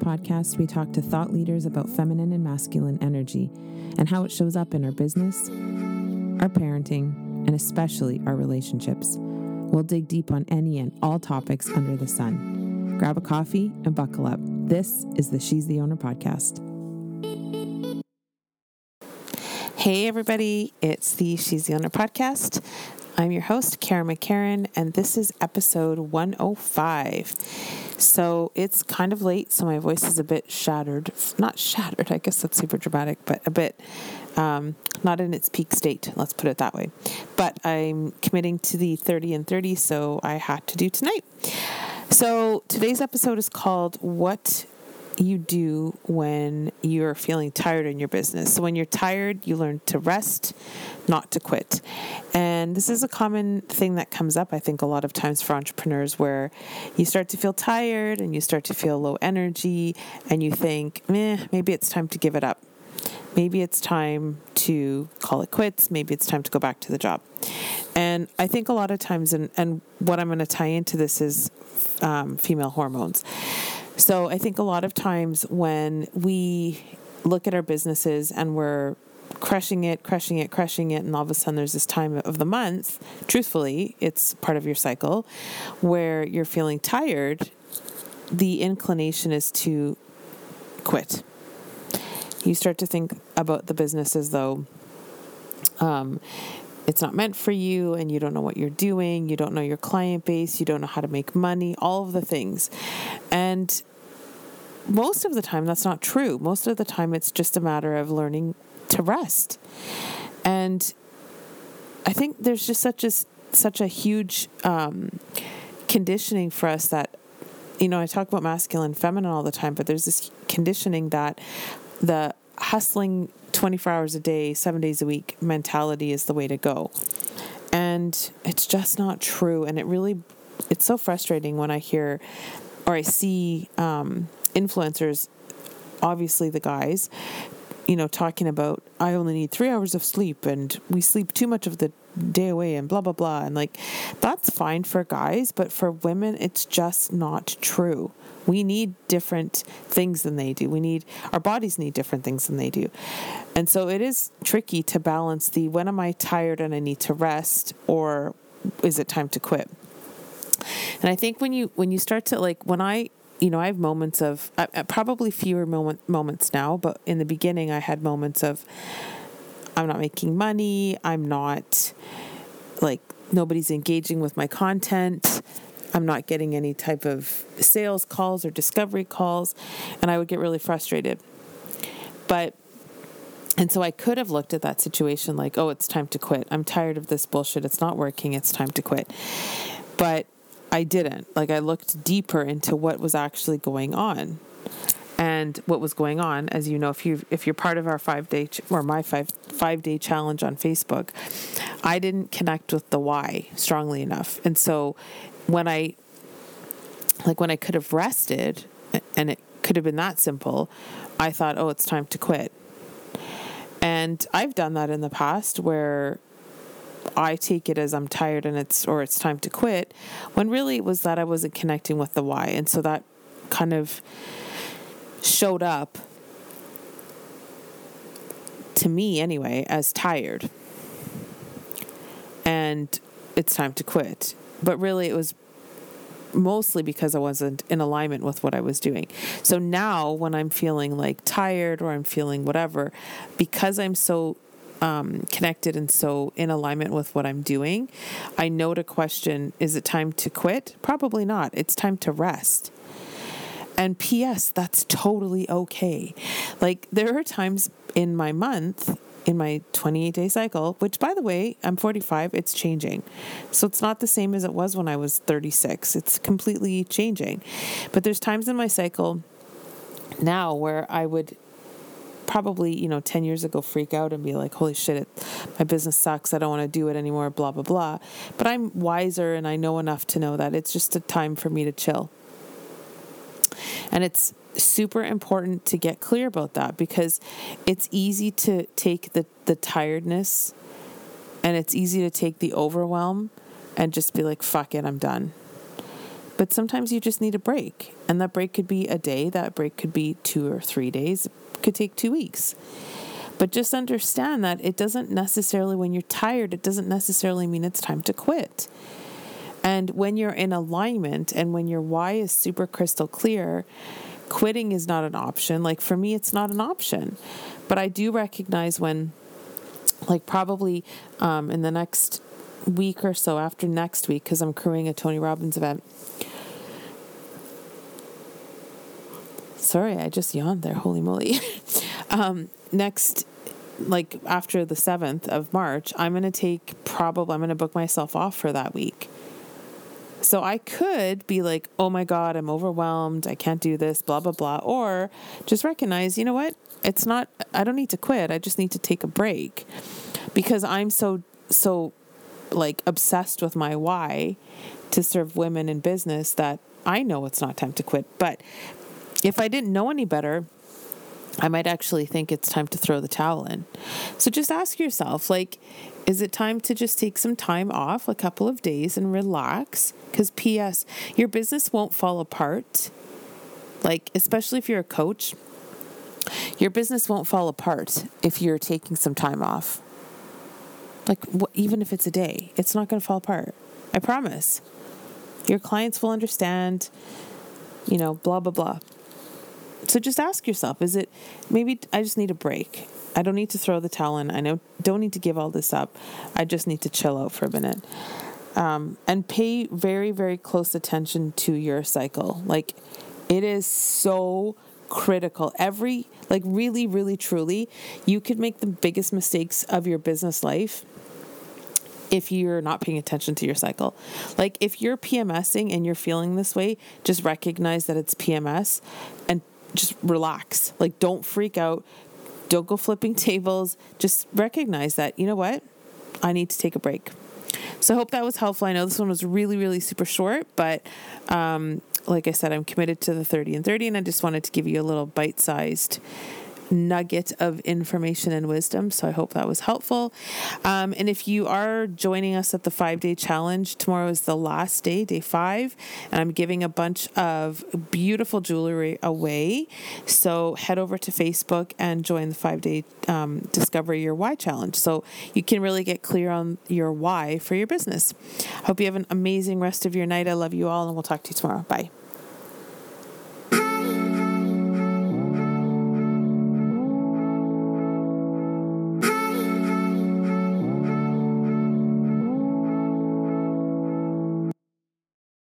podcast, we talk to thought leaders about feminine and masculine energy and how it shows up in our business, our parenting, and especially our relationships. We'll dig deep on any and all topics under the sun. Grab a coffee and buckle up. This is the She's the Owner podcast. Hey, everybody, it's the She's the Owner podcast. I'm your host, Karen McCarran, and this is episode 105. So it's kind of late, so my voice is a bit shattered. Not shattered, I guess that's super dramatic, but a bit um, not in its peak state, let's put it that way. But I'm committing to the 30 and 30, so I had to do tonight. So today's episode is called What you do when you're feeling tired in your business. So, when you're tired, you learn to rest, not to quit. And this is a common thing that comes up, I think, a lot of times for entrepreneurs where you start to feel tired and you start to feel low energy and you think, meh, maybe it's time to give it up. Maybe it's time to call it quits. Maybe it's time to go back to the job. And I think a lot of times, and, and what I'm going to tie into this is um, female hormones. So I think a lot of times when we look at our businesses and we're crushing it, crushing it, crushing it, and all of a sudden there's this time of the month, truthfully, it's part of your cycle, where you're feeling tired, the inclination is to quit. You start to think about the business as though um, it's not meant for you and you don't know what you're doing, you don't know your client base, you don't know how to make money, all of the things. And most of the time that's not true. Most of the time it's just a matter of learning to rest. And I think there's just such a such a huge um, conditioning for us that you know I talk about masculine feminine all the time, but there's this conditioning that the hustling 24 hours a day, 7 days a week mentality is the way to go. And it's just not true and it really it's so frustrating when I hear or I see um, influencers, obviously the guys, you know, talking about I only need three hours of sleep and we sleep too much of the day away and blah blah blah and like that's fine for guys, but for women it's just not true. We need different things than they do. We need our bodies need different things than they do. And so it is tricky to balance the when am I tired and I need to rest or is it time to quit? And I think when you when you start to like when I you know, I have moments of uh, probably fewer moment, moments now, but in the beginning, I had moments of I'm not making money. I'm not like nobody's engaging with my content. I'm not getting any type of sales calls or discovery calls. And I would get really frustrated. But, and so I could have looked at that situation like, oh, it's time to quit. I'm tired of this bullshit. It's not working. It's time to quit. But I didn't. Like I looked deeper into what was actually going on. And what was going on, as you know, if you if you're part of our five day ch- or my five five day challenge on Facebook, I didn't connect with the why strongly enough, and so when I like when I could have rested, and it could have been that simple, I thought, oh, it's time to quit. And I've done that in the past where I take it as I'm tired and it's or it's time to quit, when really it was that I wasn't connecting with the why. And so that kind of showed up to me anyway as tired. And it's time to quit. But really it was mostly because I wasn't in alignment with what I was doing. So now when I'm feeling like tired or I'm feeling whatever, because I'm so um, connected and so in alignment with what I'm doing, I know to question is it time to quit? Probably not. It's time to rest. And P.S., that's totally okay. Like, there are times in my month, in my 28 day cycle, which by the way, I'm 45, it's changing. So it's not the same as it was when I was 36. It's completely changing. But there's times in my cycle now where I would probably, you know, 10 years ago freak out and be like, holy shit, it, my business sucks. I don't want to do it anymore, blah, blah, blah. But I'm wiser and I know enough to know that it's just a time for me to chill. And it's super important to get clear about that because it's easy to take the, the tiredness and it's easy to take the overwhelm and just be like, fuck it, I'm done. But sometimes you just need a break. And that break could be a day, that break could be two or three days, it could take two weeks. But just understand that it doesn't necessarily, when you're tired, it doesn't necessarily mean it's time to quit. And when you're in alignment and when your why is super crystal clear, quitting is not an option. Like for me, it's not an option. But I do recognize when, like, probably um, in the next week or so after next week, because I'm crewing a Tony Robbins event. Sorry, I just yawned there. Holy moly. um, next like after the 7th of March, I'm going to take probably, I'm going to book myself off for that week. So I could be like, oh my God, I'm overwhelmed. I can't do this, blah, blah, blah. Or just recognize, you know what? It's not, I don't need to quit. I just need to take a break because I'm so, so like obsessed with my why to serve women in business that I know it's not time to quit. But if I didn't know any better, I might actually think it's time to throw the towel in. So just ask yourself like, is it time to just take some time off, a couple of days, and relax? Because, P.S., your business won't fall apart. Like, especially if you're a coach, your business won't fall apart if you're taking some time off. Like, even if it's a day, it's not going to fall apart. I promise. Your clients will understand, you know, blah, blah, blah. So just ask yourself is it maybe I just need a break? I don't need to throw the towel in. I know don't need to give all this up. I just need to chill out for a minute. Um, and pay very, very close attention to your cycle. Like it is so critical. Every, like, really, really, truly, you could make the biggest mistakes of your business life if you're not paying attention to your cycle. Like, if you're PMSing and you're feeling this way, just recognize that it's PMS and just relax. Like, don't freak out. Don't go flipping tables. Just recognize that, you know what? I need to take a break. So I hope that was helpful. I know this one was really, really super short, but um, like I said, I'm committed to the 30 and 30, and I just wanted to give you a little bite sized nugget of information and wisdom. So I hope that was helpful. Um, and if you are joining us at the five day challenge, tomorrow is the last day, day five, and I'm giving a bunch of beautiful jewelry away. So head over to Facebook and join the five day um, Discover Your Why challenge. So you can really get clear on your why for your business. Hope you have an amazing rest of your night. I love you all, and we'll talk to you tomorrow. Bye.